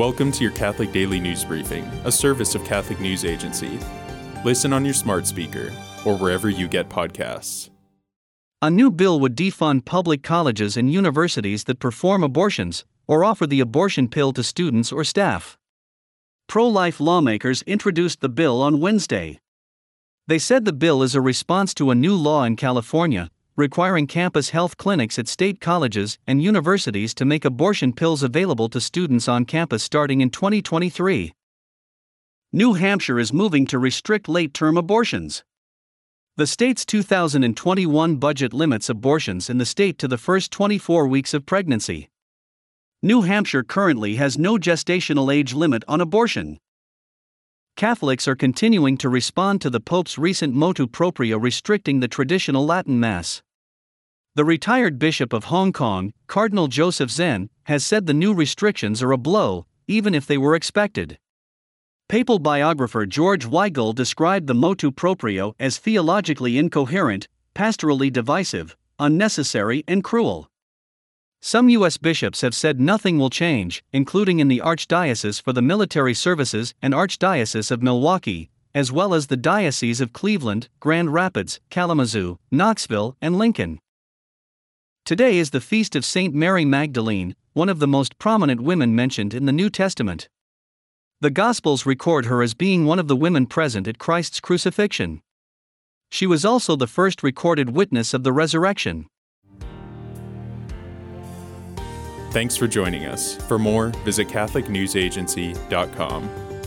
Welcome to your Catholic Daily News Briefing, a service of Catholic News Agency. Listen on your smart speaker or wherever you get podcasts. A new bill would defund public colleges and universities that perform abortions or offer the abortion pill to students or staff. Pro life lawmakers introduced the bill on Wednesday. They said the bill is a response to a new law in California requiring campus health clinics at state colleges and universities to make abortion pills available to students on campus starting in 2023. New Hampshire is moving to restrict late term abortions. The state's 2021 budget limits abortions in the state to the first 24 weeks of pregnancy. New Hampshire currently has no gestational age limit on abortion. Catholics are continuing to respond to the Pope's recent motu proprio restricting the traditional Latin Mass. The retired Bishop of Hong Kong, Cardinal Joseph Zen, has said the new restrictions are a blow, even if they were expected. Papal biographer George Weigel described the motu proprio as theologically incoherent, pastorally divisive, unnecessary, and cruel. Some U.S. bishops have said nothing will change, including in the Archdiocese for the Military Services and Archdiocese of Milwaukee, as well as the Diocese of Cleveland, Grand Rapids, Kalamazoo, Knoxville, and Lincoln. Today is the feast of St. Mary Magdalene, one of the most prominent women mentioned in the New Testament. The Gospels record her as being one of the women present at Christ's crucifixion. She was also the first recorded witness of the resurrection. Thanks for joining us. For more, visit CatholicNewsAgency.com.